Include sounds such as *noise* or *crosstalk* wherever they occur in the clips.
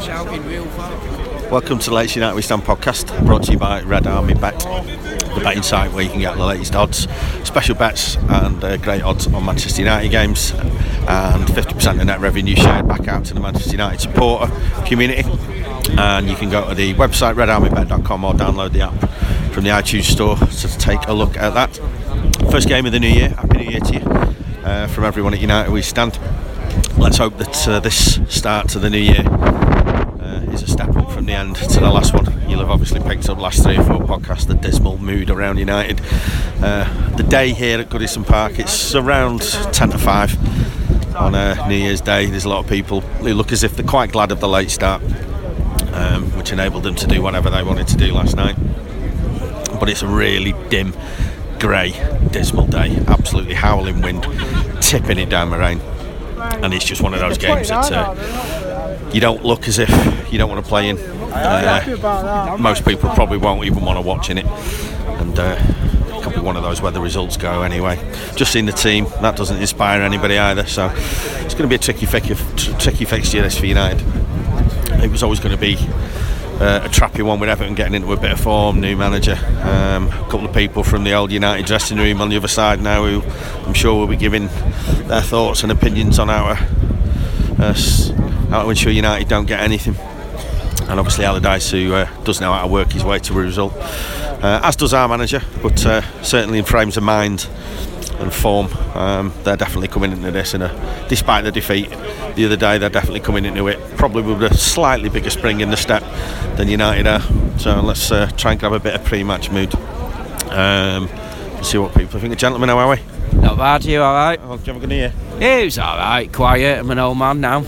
shouting real far. Welcome to the latest United We Stand podcast, brought to you by Red Army Bet, the betting site where you can get the latest odds, special bets, and uh, great odds on Manchester United games, and 50% of net revenue shared back out to the Manchester United supporter community. And you can go to the website redarmybet.com or download the app from the iTunes store to take a look at that. First game of the new year. Happy New Year to you uh, from everyone at United We Stand. Let's hope that uh, this start to the new year step up from the end to the last one. You'll have obviously picked up last three or four podcasts the dismal mood around United. Uh, the day here at Goodison Park, it's around 10 to 5 on uh, New Year's Day. There's a lot of people who look as if they're quite glad of the late start, um, which enabled them to do whatever they wanted to do last night. But it's a really dim, grey, dismal day. Absolutely howling wind, tipping it down the rain. And it's just one of those games that uh, you don't look as if you don't want to play in. Uh, most people probably won't even want to watch in it. And uh, it could be one of those where the results go anyway. Just seen the team, that doesn't inspire anybody either. So it's going to be a tricky, tricky, tricky fixture this for United. It was always going to be uh, a trappy one with Everton getting into a bit of form, new manager, um, a couple of people from the old United dressing room on the other side now who I'm sure will be giving their thoughts and opinions on our uh, how to ensure United don't get anything. And obviously Allardyce who uh, does know how to work his way to a result, uh, as does our manager, but uh, certainly in frames of mind and form, um, they're definitely coming into this. And despite the defeat the other day, they're definitely coming into it probably with a slightly bigger spring in the step than United are. So let's uh, try and grab a bit of pre-match mood. Um, see what people think. Gentlemen, how are we? Not bad, you alright? Oh, you have a good Year? Yeah, it was alright, quiet. I'm an old man now.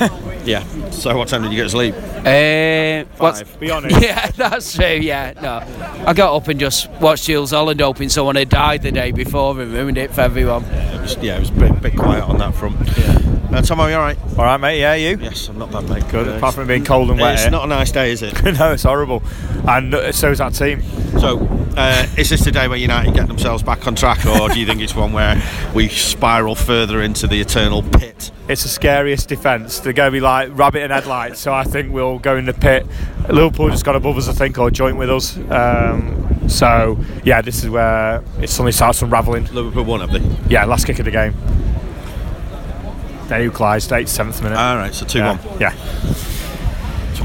*laughs* Yeah. So what time did you get to sleep? Uh, what's- Five. Be honest. *laughs* Yeah, that's true. Yeah, no. I got up and just watched Jools Holland hoping someone had died the day before and ruined it for everyone. Yeah, It was, yeah, it was a bit, bit quiet on that front. Yeah. Uh, Tom, are you all right? All right, mate. Yeah, you. Yes, I'm not bad, mate. Good. Uh, Apart from being cold and wet. it's here. not a nice day, is it? *laughs* no, it's horrible. And uh, so is that team. So, uh, is this the day where United get themselves back on track, or do you think it's one where we spiral further into the eternal pit? It's the scariest defence. They're going to be like rabbit in headlights. So I think we'll go in the pit. Liverpool just got above us, I think, or joint with us. Um, so yeah, this is where it suddenly starts unravelling. Liverpool won, have they? Yeah, last kick of the game. They equalised, 87th minute. All right, so two yeah. one. Yeah, That's what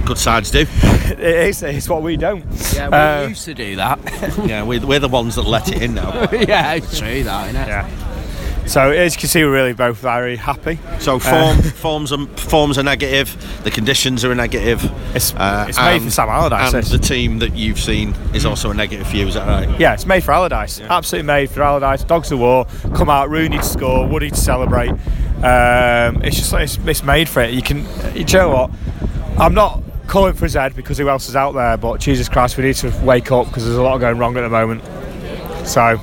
good sides do. *laughs* it is. It's what we don't. Yeah, we Uh, used to do that. *laughs* yeah, we're, we're the ones that let it in now. *laughs* yeah, it's true that, innit? Yeah. So as you can see, we're really both very happy. So form, forms, are, forms are negative. The conditions are a negative. It's, Uh, it's made and- for Sam Allardyce. And this. the team that you've seen is also a negative for you. Is that right? Yeah, it's made for Allardyce. Absolutely made for Allardyce. Dogs of war. Come out, Rooney to score, Woody to celebrate. Um, it's just it's, it's made for it. You can, you know what? I'm not calling for his head because who else is out there? But Jesus Christ, we need to wake up because there's a lot going wrong at the moment. So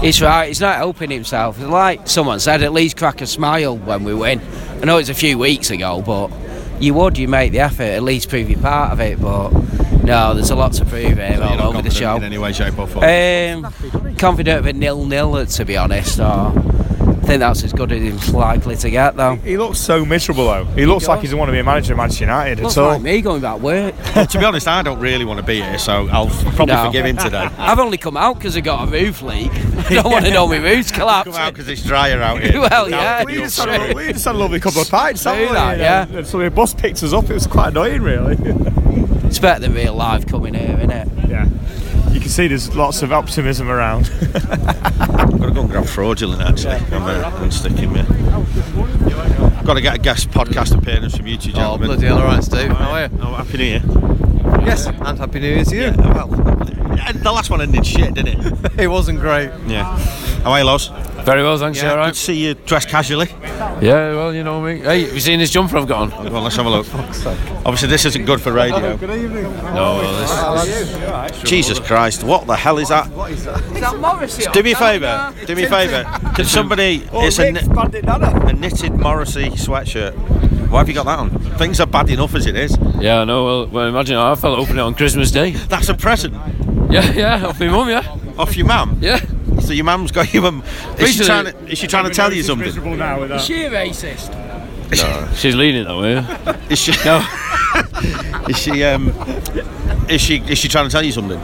He's right, he's not helping himself. Like someone said, at least crack a smile when we win. I know it's a few weeks ago, but you would, you make the effort, at least prove you're part of it. But no, there's a lot to prove here You're all not over the show. in any way, shape, or form. Um, confident of a nil-nil, to be honest. Or I think that's as good as he's likely to get, though. he looks so miserable though. He looks like he doesn't want to be a manager of Manchester United Looks at all. like me going back work. *laughs* Well, to be honest, I don't really want to be here, so I'll probably No. forgive him today. *laughs* I've only come out because I got a roof leak. *laughs* I don't want to know my roof's collapsed. Come out because it's drier out here. Well, yeah. We just, had a, we just had a lovely couple of pints, Do haven't we? that, And, yeah. And so the bus picked us up. It was quite annoying, really. It's better than real life coming here, isn't it? yeah. You can see there's lots of optimism around. I'm going to grab fraudulent actually. I'm, uh, I'm sticking with. Got to get a guest podcast appearance from you two Oh, gentlemen. bloody hell, alright, Steve. How are you? Oh, happy New Year. Yes, and Happy New Year to you. Yeah, well, the last one ended shit, didn't it? *laughs* It wasn't great. Yeah. How are you, Los? Very well, thanks. Yeah, Yeah, good to see you dressed casually. Yeah, well, you know me. Hey, have you seen this jumper I've got on? Go on, let's have a look. Obviously, this isn't good for radio. No, well, this. Jesus Christ, what the hell is that? Is that Morrissey? Do me a favour. Do me a favour. Can somebody? It's a, kn- Bandit Nana. a knitted Morrissey sweatshirt. Why have you got that on? Things are bad enough as it is. Yeah, I know. Well, well, imagine I felt open it on Christmas Day. That's a present Yeah, yeah, off my mum, yeah. off your mum. Yeah. So your mum's got you. Um, is she trying to? Is she trying to tell you something? Miserable now with that. Is she a racist? No, she's leaning that way. *laughs* Is she? No. *laughs* is she? Um, is she? Is she trying to tell you something?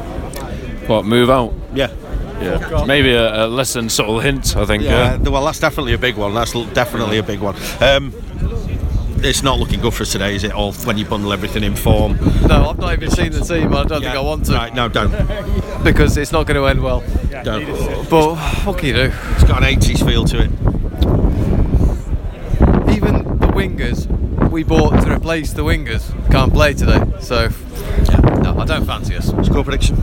What, move out? Yeah. Yeah. Maybe a, a less than subtle hint, I think. Yeah. Yeah. Well, that's definitely a big one. That's definitely a big one. Um, it's not looking good for us today, is it? All when you bundle everything in form. No, I've not even seen the team. I don't think I want to Right, no, don't. *laughs* because it's not going to end well. don't. But what can you do? It's got an 80s feel to it. Even the wingers we bought to replace the wingers can't play today. So no, I don't fancy us. Score prediction.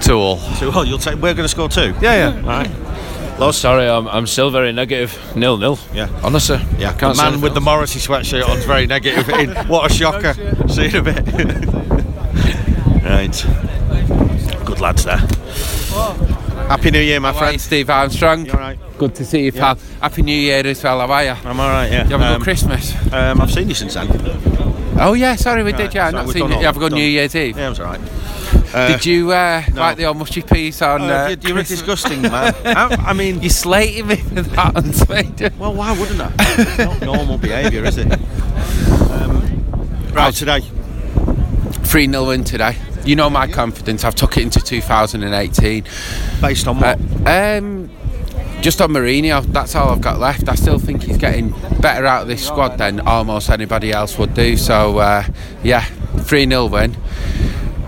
Two all. So, oh, you'll take. We're going to score two. Yeah, yeah. Right. Oh, sorry, I'm, I'm still very negative. Nil nil. Yeah. Honestly. Yeah. Can't the man with the Morrissey sweatshirt on's very negative. *laughs* In. What a shocker. See you in a bit. *laughs* right. Good lads there. Happy New Year, my friend. Steve Armstrong. You all right? Good to see you, pal. Happy New Year as well, how are you? I'm all right. Yeah. You have a Um, good Christmas? Um, I've seen you since then. Oh, yeah, sorry, we Right, did, yeah. I've so not seen you. all- You have a good New Year's Eve. Yeah, I was all right. Did you uh, no. like the old mushy piece on? Uh, Uh, you- you're a disgusting man. *laughs* I, I mean, You slated me for that on Twitter. well, why wouldn't I? It's not normal behaviour, is it? Um, right, today. 3 0 win today. You know my confidence. I've took it into 2018. Based on Uh, what? um, just on Mourinho, that's all I've got left. I still think he's getting better out of this squad than almost anybody else would do. So, uh, yeah, 3 0 win.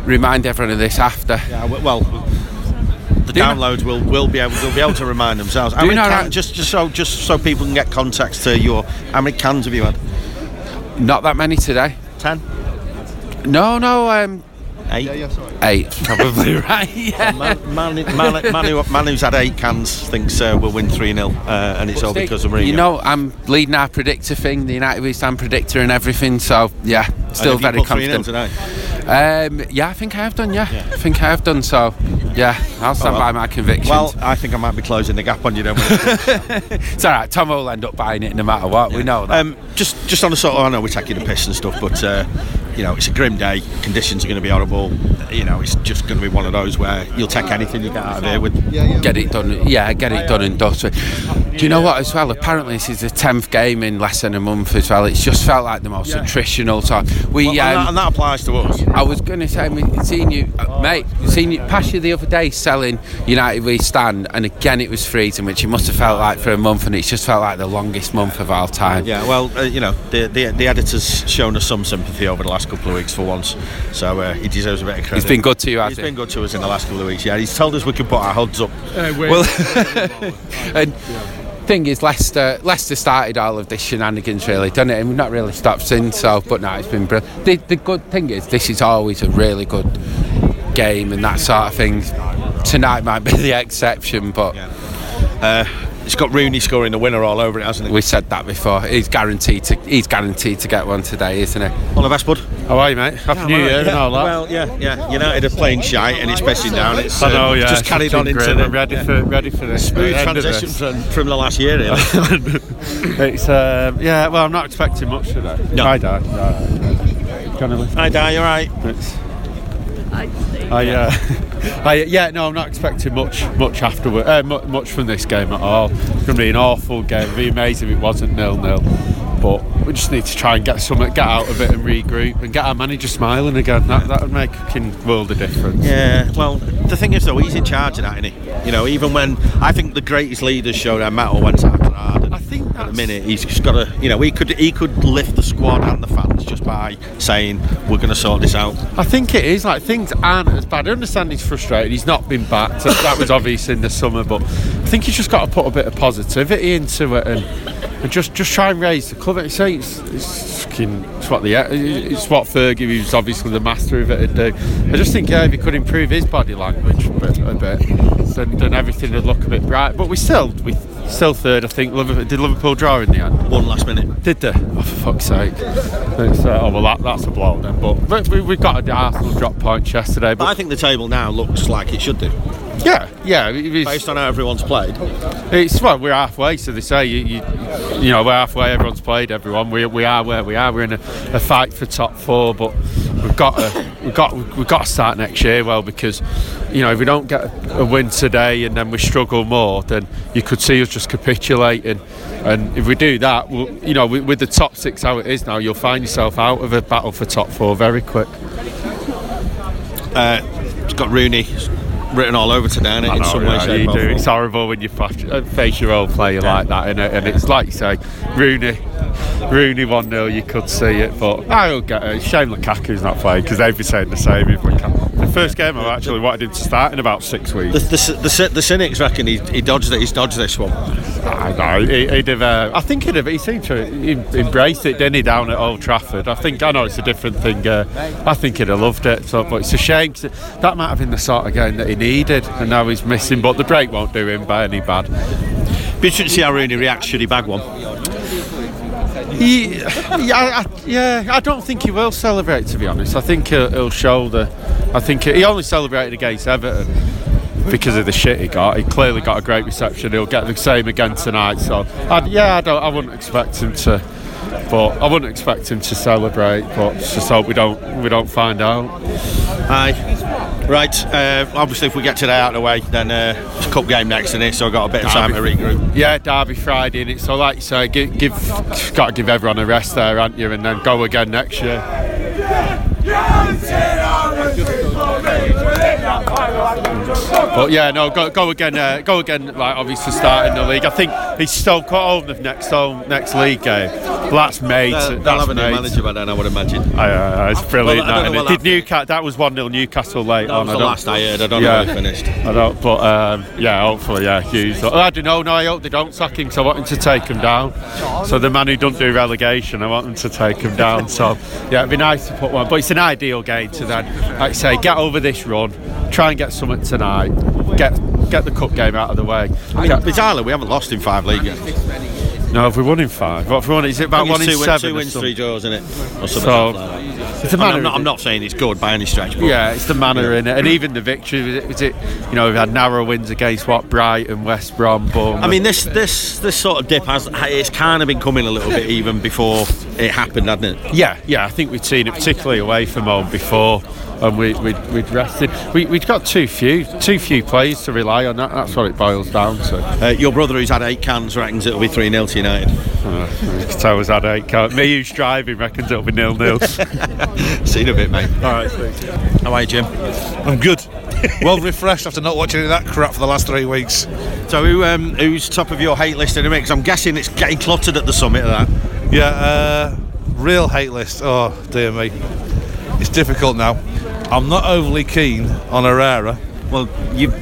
Remind everyone of this after. yeah, well, the Do downloads will, will be able will be able to remind themselves. How Do you many know can, that- just just so just so people can get context to your how many cans have you had? Not that many today. Ten. No, no, um, Eight. Yeah, yeah, sorry. eight, *laughs* probably right. Yeah. Man, man, man, man, who, man who's had eight cans thinks uh, we'll win 3 0, uh, and it's all because of Mourinho. You know, I'm leading our predictor thing, the United We Stand predictor and everything. So yeah, And still have you very put 3-0 confident. Um, yeah, I think I have done. Yeah, I think I have done. So yeah, I'll stand Oh, well. by my convictions. Well, I think I might be closing the gap on you, don't *laughs* it's all right. Tom will end up buying it no matter what. We know that. Um, just, just on a sort of, I know we're taking the piss and stuff, but uh, you know, it's a grim day. Conditions are going to be horrible. You know, it's just going to be one of those where you'll take anything you get out of here with. get it done. Yeah, get it done and dusted. Do you know what as well? Apparently this is the tenth game in less than a month as well. It's just felt like the most attritional time. We Well, and, that, um, and that applies to us. I was going to say, we seen you, uh, mate, seen you pass you the other day selling United We Stand, and again it was freezing, which it must have felt like for a month, and it's just felt like the longest month of our time. Yeah, well, uh, you know, the, the the editor's shown us some sympathy over the last couple of weeks for once, so uh, he deserves a bit of credit. He's been good to you, He's hasn't been good to us in the last couple of weeks. Yeah, he's told us we can put our hoods up. Well, *laughs* *laughs* and thing is, Leicester, Leicester started all of this shenanigans really, done it, and we've not really stopped since. So, but no, it's been brilliant. The, the good thing is, this is always a really good game and that sort of thing. Tonight might be *laughs* the exception, but Uh, it's got Rooney scoring the winner all over it, hasn't it? we said that before. He's guaranteed to, he's guaranteed to get one today, isn't he? All the best, bud. How are you, mate? Happy New Year and all that. Well, yeah, yeah. United are playing shite and it's pissing down. It's I know, yeah. just it's carried on into great. the I'm ready for ready for this. smooth the transition from, from the last year. Really. *laughs* It's um, yeah. Well, I'm not expecting much today. No. I die. No. Trying to lift. Hi, Di. You all right? It's, I, uh, *laughs* I, yeah, no, I'm not expecting much, much afterward, uh, much from this game at all. It's going to be an awful game. It'd be amazing if it wasn't nil nil. But we just need to try and get something, get out of it, and regroup, and get our manager smiling again. That that would make a world of difference. Yeah. Well, the thing is, though, he's in charge of that, isn't he? You know, even when I think the greatest leaders show their mettle when times are At the minute, he's just got to, you know, he could he could lift the squad and the fans just by saying we're going to sort this out. I think it is like things aren't as bad. I understand he's frustrated. He's not been back. That, that was obvious in the summer, but I think he's just got to put a bit of positivity into it and, and just just try and raise the club. It's, it's, it's, fucking, it's what the it's what Fergie, who's obviously the master of it, would do. I just think yeah, if he could improve his body language a bit, a bit then, then everything would look a bit bright. But we still we still third. I think Liverpool, did Liverpool draw in the end. One last minute. Did they? Oh, for fuck's sake. It's, uh, oh, well, that, that's a blow then. But, but we, we got a Arsenal drop points yesterday. But I think the table now looks like it should do, yeah, yeah. based on how everyone's played. it's well, we're halfway. So they say you, you, you know, we're halfway. Everyone's played. Everyone. We, we are where we are. We're in a, a fight for top four. But we've got to, we've got we've got to start next year well because you know if we don't get a win today and then we struggle more, then you could see us just capitulating. And if we do that, we'll, you know, with, with the top six how it is now, you'll find yourself out of a battle for top four very quick. Uh, it's got Rooney written all over today in know, some way, yeah, shape, you do. It's horrible when you face, uh, your old player like that, innit? and it's like you say, Rooney, Rooney one 0 You could see it, but I don't get it. Shame Lukaku's not playing because they'd be saying the same. If Lukaku. First game I actually wanted him to start in about six weeks. The, the, the, the cynics reckon he, he dodged it. He's dodged this one. I know. He, he'd have. Uh, I think he'd have. He seemed to embrace it, didn't he, down at Old Trafford? I think. I know it's a different thing. Uh, I think he'd have loved it. So, but it's a shame 'cause that might have been the sort of game that he needed, and now he's missing. But the break won't do him by any bad. Be interesting to see how Rooney reacts should he bag one. Yeah, I, yeah, I don't think he will celebrate. To be honest, I think he'll, he'll shoulder. I think he only celebrated against Everton because of the shit he got. He clearly got a great reception. He'll get the same again tonight. So, i yeah, I don't. I wouldn't expect him to. But I wouldn't expect him to celebrate. But just hope we don't we don't find out. Aye. Right, uh, obviously, if we get today out of the way, then uh, it's a cup game next, in it, so I've got a bit of time to regroup. Yeah, Derby Friday, and it. So, like you say, give, give got to give everyone a rest there, aren't you? And then go again next year. But yeah, no, go, go again. Uh, go again. Right, obviously starting the league. I think he's still cut home the next home next league game. But that's made. Uh, they'll that's have a new manager by then, I would imagine. Aye, aye, it's brilliant. Well, I that, what Did Newcastle? That was one 0 Newcastle late That on. was I the don't- last I heard. I don't Yeah. know finished. I don't, but um, yeah, hopefully, yeah, Hughes. I don't know. No, I hope they don't sack him because I want him to take him down. So the man who doesn't do relegation, I want him to take him down. So yeah, it'd be nice to put one. But it's an ideal game to then, like I say, get over this run, try and get something tonight, get get the cup game out of the way. I mean, bizarrely, we haven't lost in five league games. no, if we won in five, what if we won? Is it about one in two, seven? two wins, three draws, isn't it? Or something So, like that. It's mean, manner I'm, not, I'm not saying it's good by any stretch, but Yeah, it's the manner in it, and even the victory. Was it, was it? You know, we've had narrow wins against what Brighton, West Brom, Bournemouth. I mean, this this this sort of dip has it's kind of been coming a little bit even before it happened, hasn't it? Yeah, yeah, I think we've seen it particularly away from home before, and we, we'd, we'd rested. We, we'd got too few, too few players to rely on. That, that's what it boils down to. Uh, your brother, who's had eight cans, reckons it'll be three 0 to United. Uh, you can had eight. Can't, me who's driving reckons it'll be nil nil. *laughs* Seen a bit, mate. All right, How are you, Jim? I'm good. well refreshed after not watching any of that crap for the last three weeks. So, who, um, who's top of your hate list in a minute? 'Cause I'm guessing it's getting cluttered at the summit of that. Yeah, uh, real hate list. Oh dear me, it's difficult now. I'm not overly keen on Herrera. Well, you've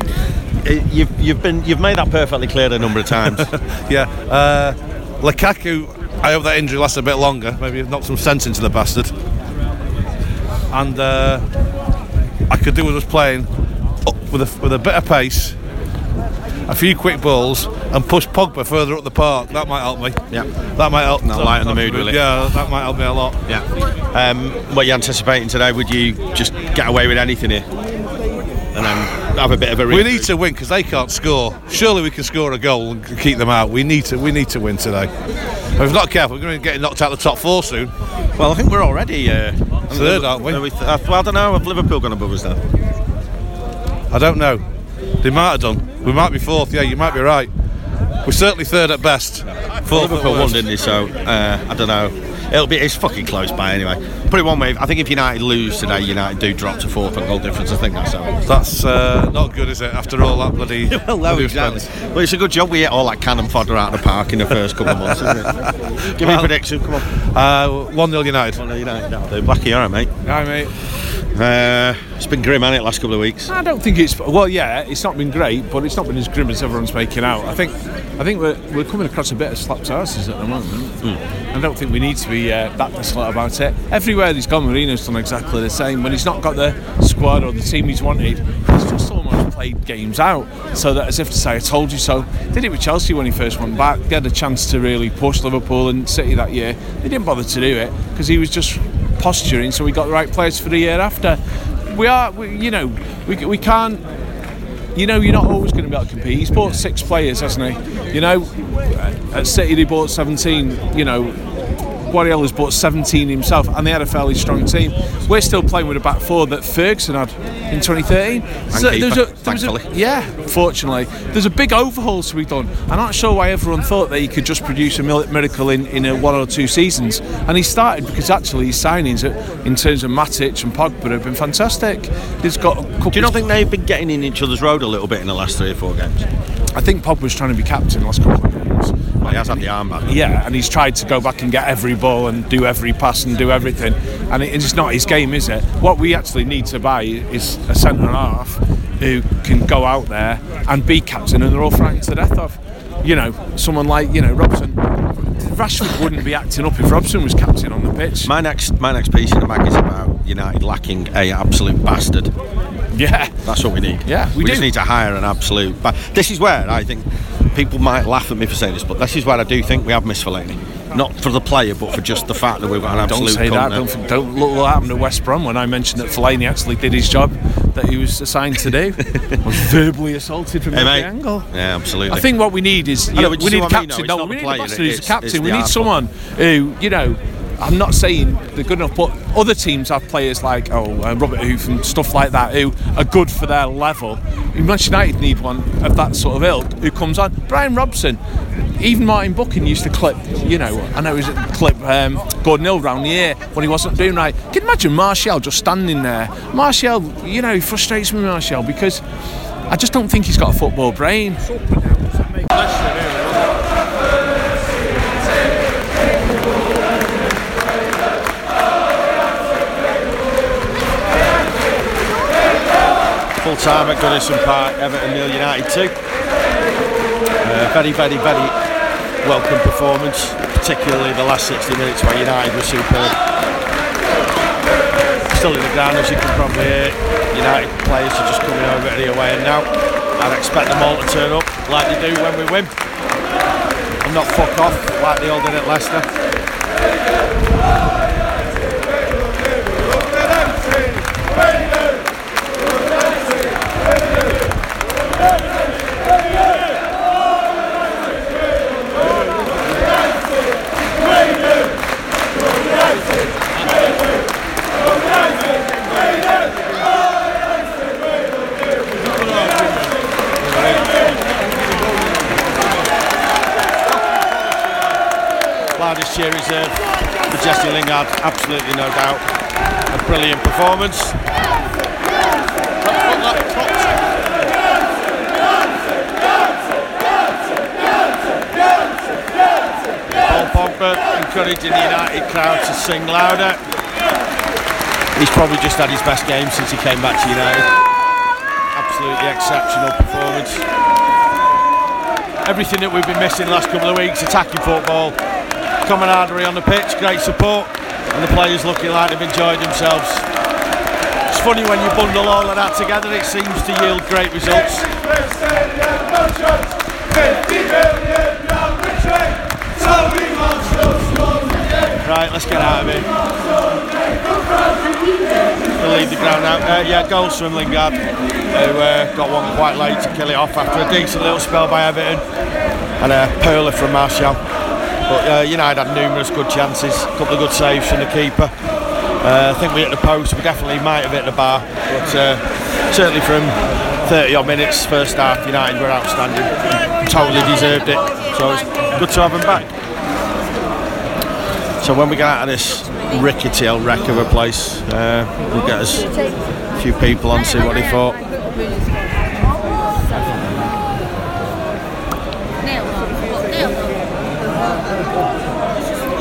uh, you've you've been you've made that perfectly clear a number of times. *laughs* Yeah, uh, Lukaku. I hope that injury lasts a bit longer. Maybe knock some sense into the bastard. And uh, I could do with us playing up with a, with a bit of pace, a few quick balls, and push Pogba further up the park. That might help me. yeah, That might help. That'll lighten the mood, will it? Yeah, that might help me a lot. yeah. Um, what are you anticipating today? Would you just get away with anything here, and then have a bit of a? We need to win because they can't score. Surely we can score a goal and keep them out. We need to. We need to win today. If we're not careful, we're going to get knocked out of the top four soon. Well, I think we're already uh, Third, aren't we? Are th- uh, well, I don't know. Have Liverpool gone above us then? I don't know. They might have done. We might be fourth. Yeah, you might be right. We're certainly third at best. Fourth Liverpool won, didn't they? So uh, I don't know. It'll be it's fucking close by anyway. Put it one way. I think if United lose today, United do drop to fourth on goal difference. I think that's how. That's uh, not good, is it? After all that bloody. *laughs* Well, no, exactly. Well, it's a good job we hit all that cannon fodder out of the park in the first couple of months, isn't it? *laughs* Give me a prediction. Come on. Uh, one 0 United. Well, no, United. That'll do. Blackie, all right, mate. Hi, mate. Uh, it's been grim, hasn't it, last couple of weeks? I don't think it's well. Yeah, it's not been great, but it's not been as grim as everyone's making out. I think, I think we're, we're coming across a bit of slapped arses at the moment. I don't think we need to be uh, that desolate about it. Everywhere he's gone, Mourinho's done exactly the same. When he's not got the squad or the team he's wanted, he's just almost played games out. So that as if to say, "I told you so." Did it with Chelsea when he first went back. They had a chance to really push Liverpool and City that year. They didn't bother to do it because he was just posturing. So we got the right players for the year after. We are, we, you know, we, we can't you know you're not always going to be able to compete. He's bought six players, hasn't he? You know, at City they bought 17. You know, Guardiola's bought 17 himself, and they had a fairly strong team. We're still playing with a back four that Ferguson had in 2013. So keeper, there's a- there was a- thankfully. yeah, fortunately, there's a big overhaul to be done. I'm not sure why everyone thought that he could just produce a miracle in, in a one or two seasons, and he started because actually his signings, in terms of Matic and Pogba, have been fantastic. He's got a couple. Do you not think they've been getting in each other's road a little bit in the last three or four games? I think Pogba's trying to be captain last couple of games. Well, he has had the arm back. Yeah, and he's tried to go back and get every ball and do every pass and do everything, and it- it's not his game, is it? What we actually need to buy is a centre half who can go out there and be captain, and they're all frightened to death of. You know, someone like you know Robson. Rashford wouldn't be acting up if Robson was captain on the pitch. My next, my next piece in the mag is about United lacking a absolute bastard. Yeah, That's what we need. Yeah, we just do. need to hire an absolute. But this is where I think people might laugh at me for saying this, but this is where I do think we have missed Fellaini. Not for the player, but for just the fact that we've got an absolute. Don't say that. Don't, don't look what happened to West Brom when I mentioned that Fellaini actually did his job that he was assigned to do. *laughs* was verbally assaulted from Hey, every mate. angle. Yeah, absolutely. I think what we need is know, we need a what I mean, captain. No, we need player, a bastard who's a it's- it's captain. We need someone who you know. I'm not saying they're good enough, but other teams have players like oh uh, Robert Huth and stuff like that who are good for their level. Manchester United need one of that sort of ilk who comes on. Brian Robson, even Martin Buchan used to clip. You know, I know he was at clip um, Gordon Hill round the ear when he wasn't doing right. Can you imagine Martial just standing there? Martial, you know, he frustrates me, Martial, because I just don't think he's got a football brain. Time at Goodison Park, Everton nil United 2. Uh, very, very, very welcome performance, particularly the last 60 minutes where United were superb. Still in the ground, as you can probably hear. United players are just coming over to the away and now. I'd expect them all to turn up like they do when we win. And not fuck off like they all did at Leicester. Loudest cheer reserve for Jesse Lingard, absolutely no doubt. A brilliant performance. Paul Pogba encouraging the United crowd to sing louder. He's probably just had his best game since he came back to United. Absolutely exceptional performance. Everything that we've been missing the last couple of weeks, attacking football, camaraderie on the pitch, great support, and the players looking like they've enjoyed themselves. It's funny when you bundle all of that together, it seems to yield great results. Right, let's get out of here. We'll leave the ground now. Uh, yeah, goals from Lingard, who uh, got one quite late to kill it off after a decent little spell by Everton, and a pearler from Martial. But uh, United had numerous good chances, a couple of good saves from the keeper. Uh, I think we hit the post, we definitely might have hit the bar, but uh, certainly from 30 odd minutes, first half, United were outstanding. Totally deserved it, so it's good to have them back. So when we get out of this rickety old wreck of a place, uh, we'll get us a few people on, see what they thought.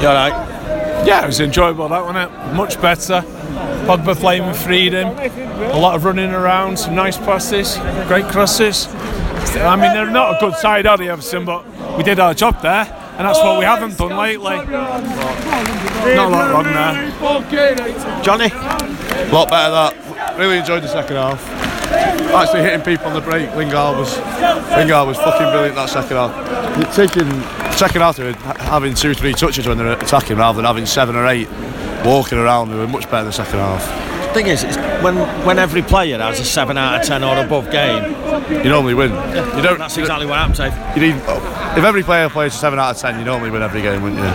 You alright? Yeah, it was enjoyable that wasn't it? Much better. Pogba playing with freedom, a lot of running around, some nice passes, great crosses. I mean, they're not a good side, are they, Everton? But we did our job there, and that's what we haven't done lately. Not a lot wrong there. Johnny? A lot better that. Really enjoyed the second half. Actually hitting people on the break. Lingard was Lingard was fucking brilliant that second half. Taking second half, they were having two, three touches when they're attacking rather than having seven or eight walking around. They were much better in the second half. The Thing is, when when every player has a seven out of ten or above game, You normally win. You don't. that's exactly what happens. You need, if every player plays a seven out of ten, you normally win every game, wouldn't you?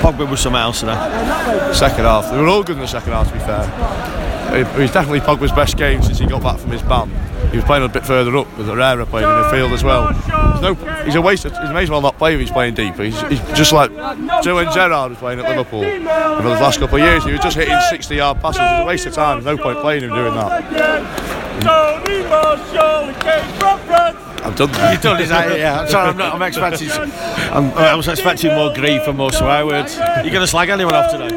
Pogba was something else in today. Second half, they were all good in the second half. To be fair, was definitely Pogba's best game since he got back from his ban. He was playing a bit further up with Herrera playing in the field as well. No, he's a waste. Of, he may as well not play if he's playing deeper. He's, he's just like Joe and Gerrard was playing at Liverpool for the last couple of years. He was just hitting 60-yard passes. It's a waste of time. There's no point playing him doing that. I've done that. You've done that? *laughs* Yeah. I'm sorry. I'm, not, I'm expecting. *laughs* I'm, I was expecting more grief and more swear words. You going to slag anyone off today?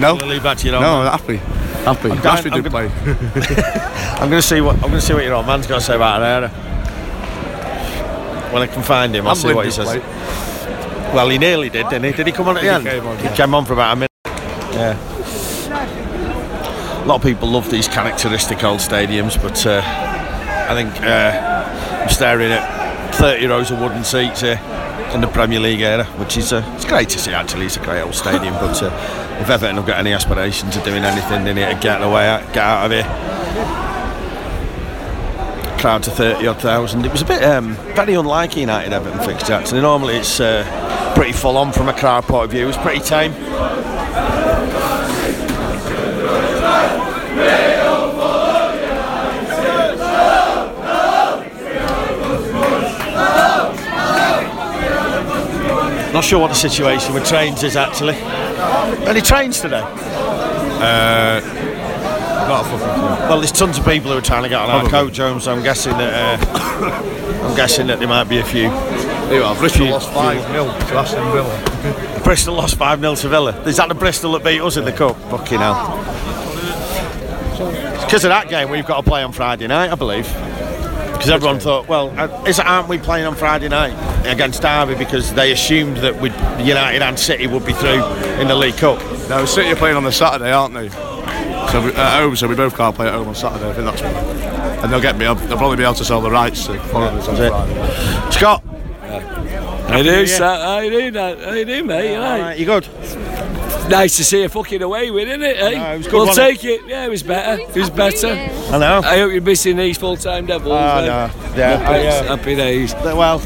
No, Leave that to your own. no. I'm happy. Happy. dying- I'm did gonna- play. *laughs* I'm going to see what I'm going to see what your old man's got to say about Herrera. When I can find him, I'll see what he says. Well, he nearly did, didn't he? Did he come on at the end? came on, He came on for about a minute. Yeah. A lot of people love these characteristic old stadiums, but uh, I think uh, I'm staring at 30 rows of wooden seats here in the Premier League era, which is uh, it's great to see. Actually, it's a great old stadium. but uh, if Everton have got any aspirations of doing anything, they need to get away, out, get out of here. Crowd to 30 odd thousand. It was a bit um, very unlike United Everton fixture. Actually, normally it's uh, pretty full on from a crowd point of view. It was pretty tame. Not sure what the situation with trains is actually. Any trains today? Uh, not a fucking clue. Well, there's tons of people who are trying to get on our coach home, so I'm guessing that uh, I'm guessing that there might be a few. Anyway, Bristol lost 5 0 to Aston Villa. Bristol lost 5 0 to Villa. Is that the Bristol that beat us in the cup? Fucking hell. Because of that game, we've got to play on Friday night, I believe. Because everyone thought, well, uh, is aren't we playing on Friday night against Derby because they assumed that we'd, United and City would be through in the League Cup? Now City are playing on the Saturday, aren't they? So we, at home, so we both can't play at home on Saturday. I think that's and they'll get me. They'll probably be able to sell the rights to foreigners on That's it. Friday. Scott, How you doing, sir? How you doing, uh, How you doing, mate? You all right? right, you good? Nice to see you fucking away with, isn't it? Eh? No, it was good, we'll wasn't take it. Yeah, it was better. It was better. I know. I hope you're missing these full-time devils. Ah, eh? no. Yeah, I, Muppets, uh, Happy days. Well,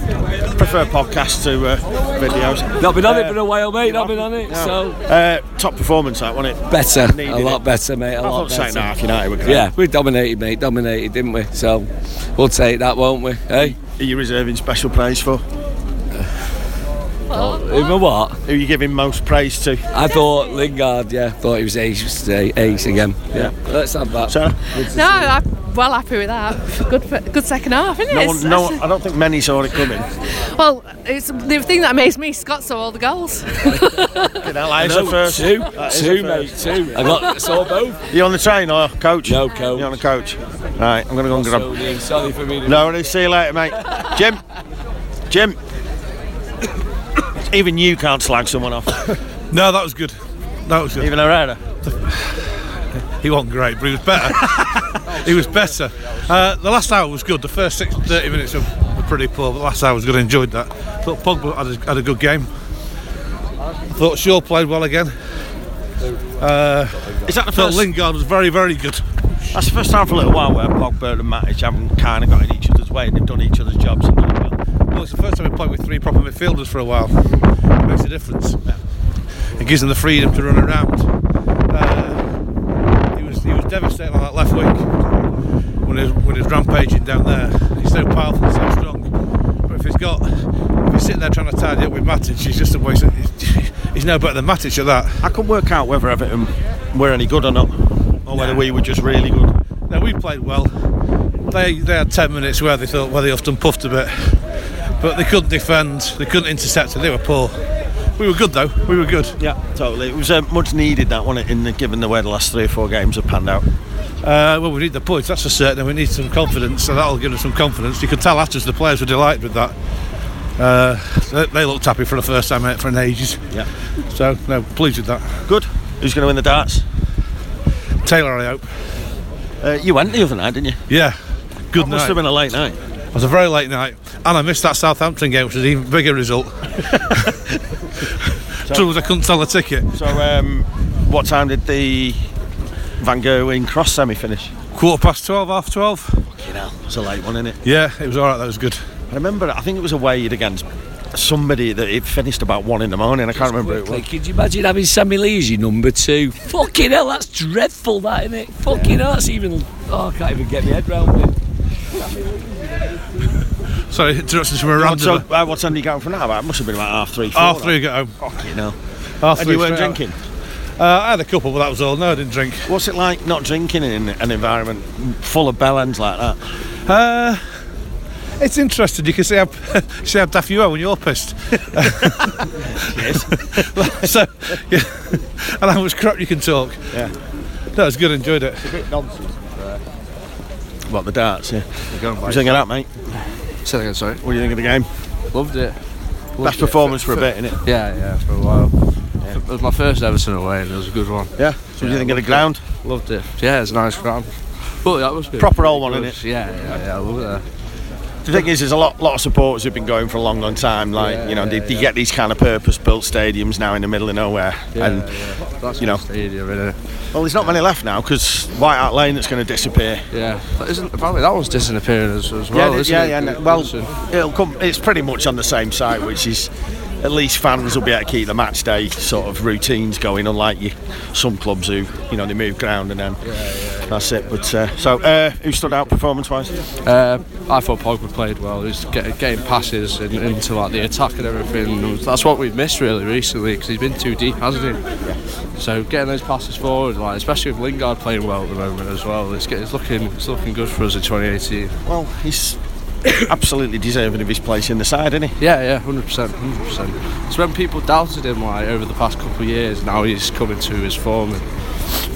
prefer podcasts to uh, videos. Not been on it for a while, mate. Not been on it. So Uh, top performance, that wasn't it? better, Needed a lot it. better, mate. A I lot thought second better. half United were great. Yeah, we dominated, mate. Dominated, didn't we? So we'll take that, won't we? Hey, Are you reserving special praise for? Even what? Who are you giving most praise to? I thought Lingard. Yeah, thought he was ace, ace again. Yeah, let's have that. Sarah? No, I'm well happy with that. Good, good second half, isn't it? No It's- one, no one, I don't think many saw it coming. Well, it's the thing that amazed me. Scott saw all the goals. *laughs* That is No, the first. two, That is two, mate, two. I got saw both. You on the train or coach? No, coach. You on the coach? Right, I'm going to go and grab. Sorry, sorry for me. to- No, see you later, mate. Jim. Jim. Even you can't slag someone off. *laughs* No, that was good. That was good. Even Herrera. *sighs* He wasn't great, but he was better. *laughs* he was better. Uh, the last hour was good. The first six, 30 minutes were, pretty poor, but the last hour was good. I enjoyed that. Thought Pogba had a, had a good game. I Thought Shaw played well again. Uh, Is that the first? Lingard was very, very good. That's the first time for a little while where Pogba and Matic haven't kind of got in each other's way and they've done each other's jobs and done it well. Well, it's the first time we played with three proper midfielders for a while. It makes a difference. It gives them the freedom to run around. Uh, he was he was devastating on that left wing when he was, when he was rampaging down there. He's so powerful, so strong. But if he's got if he's sitting there trying to tidy up with Matic, he's just a waste. Of, he's, he's no better than Matic at that. I couldn't work out whether Everton were any good or not, or whether we were just really good. No, we played well. They they had ten minutes where they thought where they often puffed a bit, but they couldn't defend. They couldn't intercept, and they were poor. We were good though. We were good. Yeah, totally. It was uh, much needed that one in the, given the way the last three or four games have panned out. Uh, well, we need the points, that's for certain, and we need some confidence, so that'll give us some confidence. You could tell after the players were delighted with that. Uh, they, they looked happy for the first time out for an ages. Yeah. So, no, pleased with that. Good. Who's going to win the darts? Taylor, I hope. Uh, you went the other night, didn't you? Yeah, good That must have been a late night. It was a very late night, and I missed that Southampton game, which was an even bigger result. *laughs* *laughs* Trouble was I couldn't sell a ticket. So, um, what time did the Van Gerwen Cross semi finish? Quarter past 12, half 12. Fucking hell, it was a late one, innit? Yeah, it was alright, that was good. I remember, I think it was a Wade against somebody that it finished about one in the morning. I can't remember who it was. Could you imagine having Sammy Lee as your number two? Fucking hell, that's dreadful, that isn't it? Fucking hell, that's even. Oh, I can't even get my head round it. Sorry, interruptions from a What, so, uh, what time did you get home from that? About? It must have been like half three. Four, Half three get home. Fucking hell. Half And three you weren't drinking. Uh, I had a couple, but that was all. No, I didn't drink. What's it like not drinking in an environment full of bellends like that? Uh, it's interesting. You can see how *laughs* see how daft you are when you're pissed. *laughs* Yes. *laughs* so, yeah, and how much crap you can talk. Yeah. No, it's good. Enjoyed it. It's a bit nonsense. What the darts? Yeah. What do you think of that, mate? Say that again, sorry. What do you think of the game? Loved it. Best performance for a bit, innit? Yeah, yeah, for a while. It was my first Everton away and it was a good one. Yeah. So what do you think of the ground? Loved it. Yeah, it's a nice ground. But the atmosphere. Proper old one, innit? Yeah, yeah, yeah, I love it there. The thing is, there's a lot, lot of supporters who've been going for a long, long time. Like, Yeah, you know, yeah, they, they get these kind of purpose-built stadiums now in the middle of nowhere, Yeah, and yeah. That's you know, stadium, well, there's not many left now because White Hart Lane that's going to disappear. Yeah. That isn't apparently that one's disappearing as, as well, yeah, isn't yeah, it? yeah. well, it'll come. It's pretty much on the same site, which is at least fans will be able to keep the match day sort of routines going. Unlike you, some clubs who you know they move ground and then that's it. But uh, so, uh, who stood out performance-wise? Uh, I thought Pogba played well. He's get, getting passes in, into like the attack and everything. That's what we've missed really recently because he's been too deep, hasn't he? So getting those passes forward, like especially with Lingard playing well at the moment as well, it's, it's looking it's looking good for us in 2018. Well, he's absolutely deserving of his place in the side, isn't he? Yeah, yeah, hundred percent, hundred percent. It's when people doubted him like over the past couple of years. Now he's coming to his form and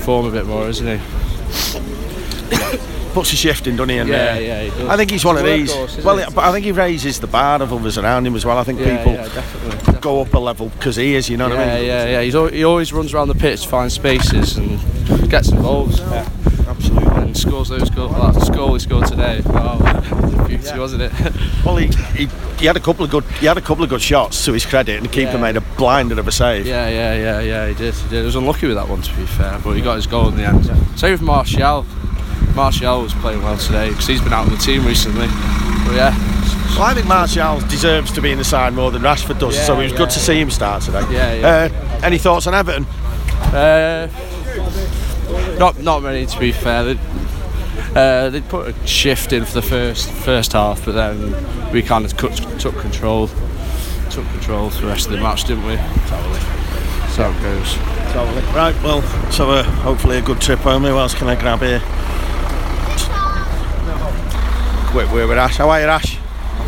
form a bit more, isn't he? Puts a shift in, doesn't he? And, Yeah, uh, yeah, he does. I think he's one of these. isn't Well, yeah, but I think he raises the bar of others around him as well. I think Yeah, people yeah, definitely. go up a level because he is. You know what I mean? yeah, yeah. He's al- he always runs around the pitch to find spaces and gets involved. Yeah, scores those goals. Like the goal he scored today. Wow, beauty, wasn't it? *laughs* Well, he, he, he had a couple of good he had a couple of good shots to his credit, and the keeper Yeah. made a blinder of a save. yeah, yeah, yeah, yeah. He did. He did. He was unlucky with that one, to be fair, but he got his goal in the end. Same with Martial. Martial was playing well today because he's been out of the team recently. But yeah, Well, I think Martial deserves to be in the side more than Rashford does, so it was Yeah, good to yeah. see him start today. Yeah, yeah. Uh, any thoughts on Everton? Uh, not not many to be fair. They, uh, they put a shift in for the first first half, but then we kind of cut, took control, took control for the rest of the match, didn't we? Totally. So it goes. Totally. Right, well, so uh, hopefully a good trip home. Who else can I grab here? Quick word with Ash. How are you, Ash?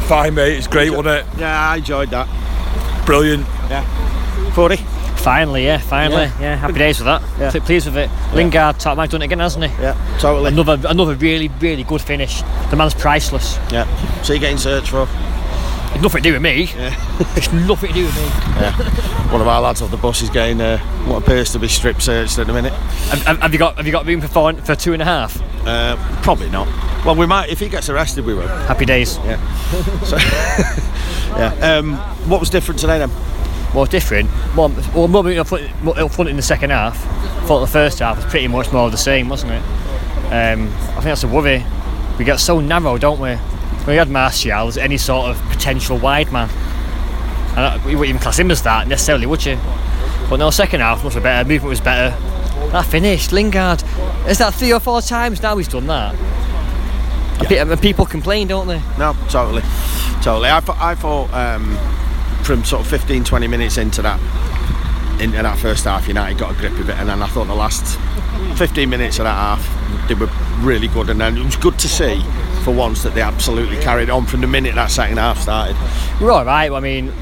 Fine, mate. It's great, wasn't it? Yeah, I enjoyed that. Brilliant. Yeah. 40? Finally, yeah, finally, yeah. happy days with that. *laughs* Yeah. Pl- Pleased with it. Lingard, top man, done it again, hasn't he? Yeah, totally. Another, another really, really good finish. The man's priceless. Yeah. So you're getting searched for? It's nothing to do with me. Yeah. *laughs* it's nothing to do with me. Yeah. One of our lads off the bus is getting uh, what appears to be strip searched at the minute. Have, have- have you got, have you got room for four, for two and a half? Uh, probably not. Well, we might if he gets arrested. We will. Happy days. Yeah. *laughs* So, yeah. Um, what was different today then? Well, different. Well, well more up front, more in the second half. Thought the first half was pretty much more of the same, wasn't it? Um, I think that's a worry. We get so narrow, don't we? When we had Martial as any sort of potential wide man. And we wouldn't even class him as that necessarily, would you? But no, second half much better. Movement was better. That finished, Lingard. Is that three or four times now he's done that? Pe- And people complain, don't they? No, totally, totally. I thought, I thought um, from sort of 15, 20 minutes into that, into that first half, United got a grip of it, and then I thought the last 15 minutes of that half, they were really good, and then it was good to see for once that they absolutely carried on from the minute that second half started. All right. I mean,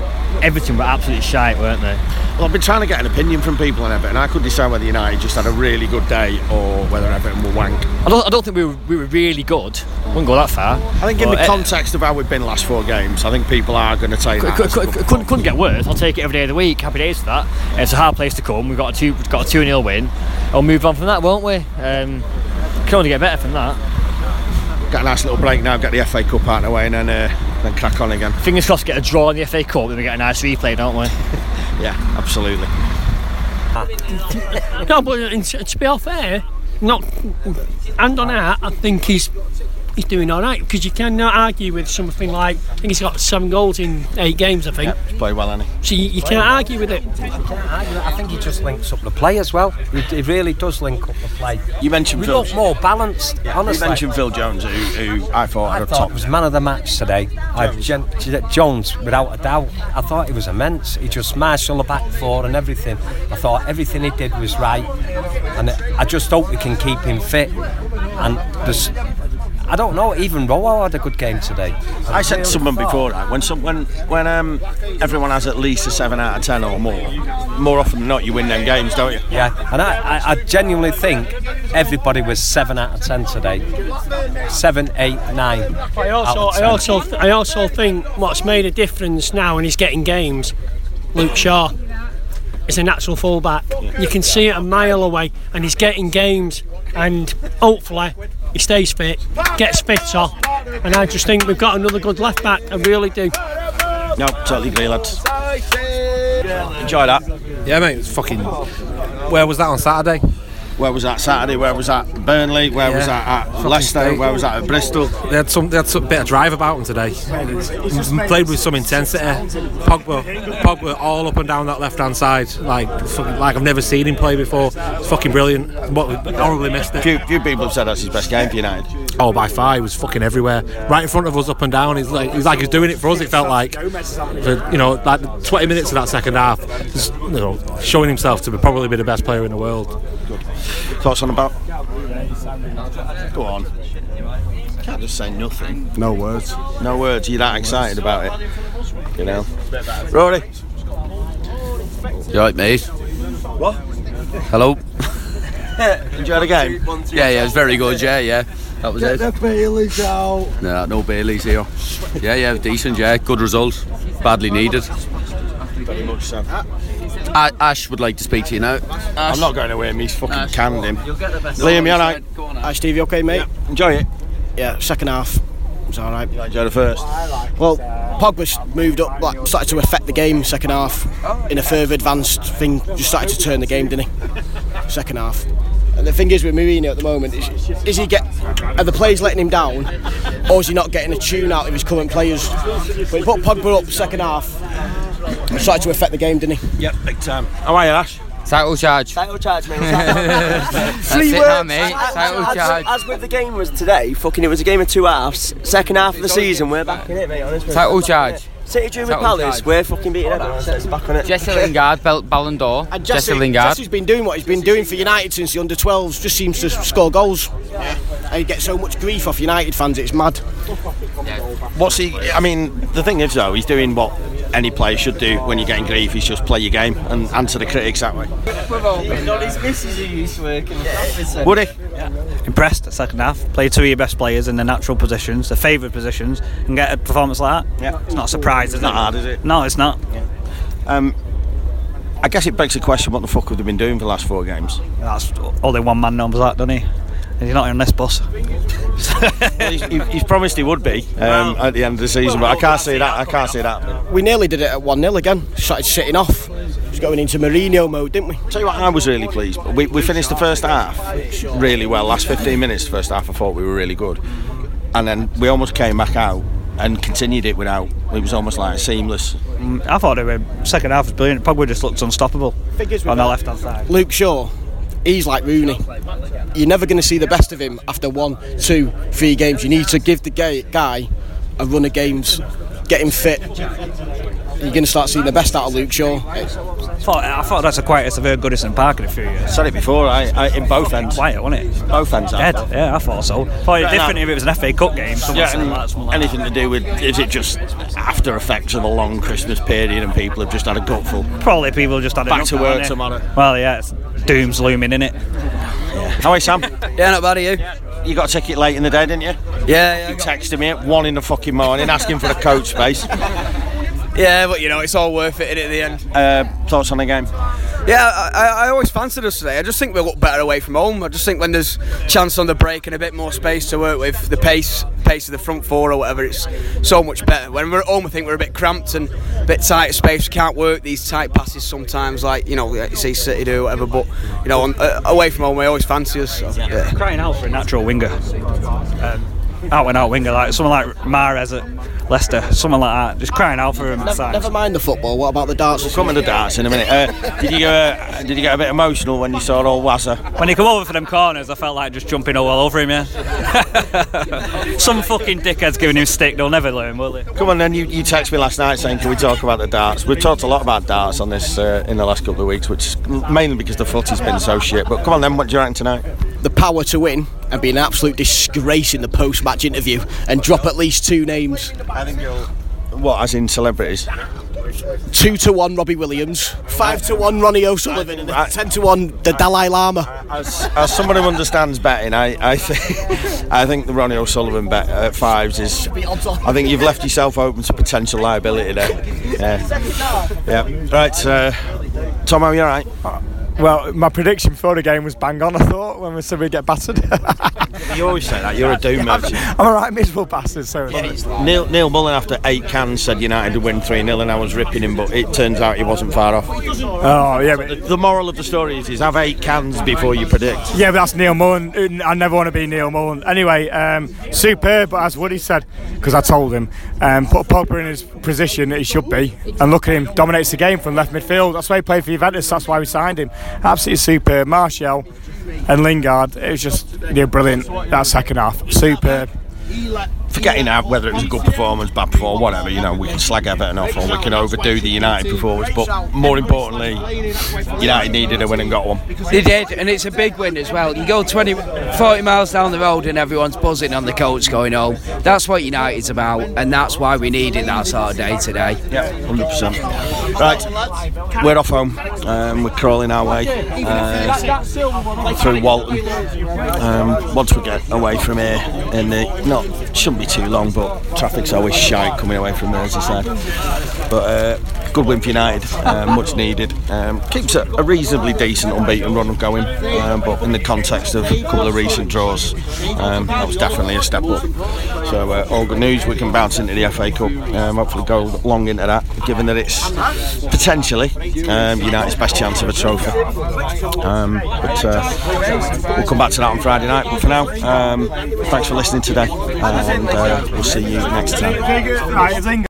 everything were absolutely shite, weren't they? Well, I've been trying to get an opinion from people on Everton. I couldn't decide whether United just had a really good day or whether Everton were wank. I don't, I don't think we were, we were really good. Wouldn't go that far. I think in But, the uh, context of how we've been last four games, I think people are going to take cou- that. cou- as good couldn't, couldn't get worse. I'll take it every day of the week. Happy days for that. It's a hard place to come. We've got a two, we've got a two 0 win. We'll move on from that, won't we? Um, can only get better from that. Get a nice little break now, get the FA Cup out of the way, and then uh, then crack on again. Fingers crossed, get a draw in the FA Cup, then we get a nice replay, don't we? *laughs* Yeah, absolutely. *laughs* No, but to be fair, not hand on heart, I think he's he's doing all right because you cannot argue with something like I think he's got seven goals in eight games. I think. He's played well, hasn't he? So you, you can't argue with it. I think he just links up the play as well. He, he really does link up the play. You mentioned we Phil. look more balanced. honestly, You mentioned Phil Jones, who, who I thought I had a top. was man of the match today. I, Gen- Gen- Jones, without a doubt. I thought he was immense. He just marshalled the back four and everything. I thought everything he did was right, and I just hope we can keep him fit. And there's, I don't know. Even Rowo had a good game today. I said to someone before that when some, when when um, everyone has at least a seven out of ten or more, more often than not you win them games, don't you? Yeah, and I, I, I genuinely think everybody was seven out of ten today. Seven, eight, nine. I also, out of I 10. also, I also think what's made a difference now, and he's getting games. Luke Shaw is a natural fullback. You can see it a mile away, and he's getting games. And hopefully, he stays fit, gets fitter, and I just think we've got another good left back. I really do. No, totally agree, lads. Enjoy that. Yeah, mate, it's fucking. Where was that on Saturday? Where was that Saturday? Where was that Burnley? Where was that at Leicester? state. Where was that at Bristol? They had some, they had some bit of drive about them today. Played with some intensity. Pogba, Pogba, all up and down that left hand side, like like I've never seen him play before. It's fucking brilliant. But we horribly missed it. Few, few people have said that's his best game for United. Oh, by far, he was fucking everywhere, right in front of us, up and down. He's like, he's like he's doing it for us. It felt like, for, you know, like 20 minutes of that second half, just, you know, showing himself to be probably be the best player in the world. Thoughts on about? Go on. Can't just say nothing. No words. No words. You're that excited about it. You know. Rory. You right, mate? What? Hello. *laughs* Enjoy the game. Yeah, yeah, it was very good. Yeah, yeah. That was Get it. the Baileys out. No, no Baileys here. Yeah, yeah, decent. Yeah, good result. Badly needed. Very much so. A- Ash would like to speak to you now. I'm not going away. He's fucking Ash. canned him. You'll get the best Liam, you of alright? Hi Steve, you okay mate? Enjoy it. Yeah, second half was alright. Enjoy the first. Well, uh, Pogba's moved up, like, started to affect the game second half in a further advanced thing, just started to turn the game, didn't he? Second half. And the thing is with Mourinho at the moment is, is he get are the players letting him down, or is he not getting a tune out of his current players? But he put Pogba up second half, started to affect the game, didn't he? Yep, big time. How are you, Ash? Title charge. Title charge, mate. *laughs* That's Three it words. now, mate. Title as, charge. As with the game was today, fucking it was a game of two halves. Second half of the season, we're back in it, mate. Honestly. Title charge. City drew with Title Palace, charge. we're fucking beating everyone. So it's back on it. Jesse Lingard, Bal- Ballon d'Or. And Jesse, Jesse, Lingard. Jesse's been doing what he's been doing for United since the under 12s. Just seems to score goals. And he gets so much grief off United fans. It's mad. What's he? I mean, the thing is though, he's doing what any player should do when you're getting grief. He's just play your game and answer the critics that way. Would he? Impressed at second half. Play two of your best players in the natural positions, the favoured positions, and get a performance like that. Yeah. It's not a surprise, is It's not it? hard, is it? No, it's not. Um, I guess it begs the question: What the fuck have they been doing for the last four games? That's only one man knows that, doesn't he? And he's not on this bus. he's, he- he's promised he would be um, at the end of the season, but I can't see that. I can't see that. We nearly did it at 1 0 again. Started sitting off. Just going into Mourinho mode, didn't we? Tell you what, I was really pleased. We, we finished the first half really well. Last 15 minutes, the first half, I thought we were really good, and then we almost came back out and continued it without. It was almost like seamless. Mm, I thought it was second half was brilliant. Pogba just looked unstoppable Figures on the left hand side. Luke Shaw, he's like Rooney. You're never going to see the best of him after one, two, three games. You need to give the guy, guy a run of games, get him fit. You're going to start seeing the best out of Luke Shaw. I thought, I thought that's the quietest I've heard Goodison Park in a few years. Said it before, I, I in both ends. Quiet, wasn't it? Both ends. Dead. Yeah, I thought so. Thought it different no. if it was an FA Cup game. Yeah, and that, something like anything to do with is it just after effects of a long Christmas period and people have just had a gutful? Probably people just had Back to work tomorrow. Well, yeah, it's doom's looming, in it? How are you, Sam? Yeah, not bad, are you? You got a ticket late in the day, didn't you? Yeah, yeah. You texted me at one in the fucking morning asking for a coach space. *laughs* Yeah, but you know, it's all worth it in at the end. Uh, thoughts on the game? Yeah, I, I always fancied us today. I just think we look better away from home. I just think when there's chance on the break and a bit more space to work with, the pace pace of the front four or whatever, it's so much better. When we're at home, I think we're a bit cramped and a bit tight of space. We can't work these tight passes sometimes, like you know, like you see City do or whatever. But you know, on, uh, away from home, we always fancy us. So, yeah. Crying out for a natural winger. Um, out and out winger, like someone like Mahrez at Leicester, someone like that, just crying out for him Never, never mind the football. What about the darts? We'll come to the darts in a minute. Uh, did you get uh, did you get a bit emotional when you saw old Wazza? When he come over for them corners, I felt like just jumping all over him. Yeah. *laughs* Some fucking dickheads giving him stick. They'll never learn, will they? Come on, then you, you texted me last night saying, "Can we talk about the darts?" We've talked a lot about darts on this uh, in the last couple of weeks, which mainly because the footy's been so shit. But come on, then, what do you reckon tonight? The power to win and be an absolute disgrace in the post-match interview and drop at least two names. I think you'll. What, as in celebrities? Two to one Robbie Williams, five to one Ronnie O'Sullivan, and ten to one the Dalai Lama. As, as someone who understands betting, I, I think *laughs* I think the Ronnie O'Sullivan bet at fives is. I think you've left yourself open to potential liability there. Yeah, yeah. Right, uh, Tom, are you all right? Well, my prediction for the game was bang on. I thought when we said we'd get battered. *laughs* You always say that. You're a doom merchant. I'm a right miserable bastard. So Neil, Neil Mullen, after eight cans, said United would win 3 0, and I was ripping him, but it turns out he wasn't far off. Oh, yeah. But the, the moral of the story is, is have eight cans before you predict. Yeah, but that's Neil Mullen. I never want to be Neil Mullen. Anyway, um, superb, but as Woody said, because I told him, um, put Pogba in his position that he should be, and look at him, dominates the game from left midfield. That's why he played for Juventus. That's why we signed him. Absolutely superb. Martial and Lingard. It was just yeah, brilliant. That second half, superb. Forgetting out whether it was a good performance, bad performance, whatever, you know, we can slag Everton off or we can overdo the United performance, but more importantly, United needed a win and got one. They did, and it's a big win as well. You go 20, 40 miles down the road and everyone's buzzing on the coach going home. That's what United's about, and that's why we needed that sort of day today. Yeah, 100%. Right, we're off home. Um, we're crawling our way uh, through Walton. Um, once we get away from here, and the, not shouldn't be too long, but traffic's always shite coming away from Merseyside. But uh, good win for United, uh, much needed. Um, keeps a, a reasonably decent unbeaten run going, um, but in the context of a couple of recent draws, um, that was definitely a step up. So uh, all good news. We can bounce into the FA Cup. Um, hopefully go long into that, given that it's potentially um, United's best chance of a trophy. Um, but uh, we'll come back to that on Friday night. But for now, thanks for listening today, and uh, we'll see you next time.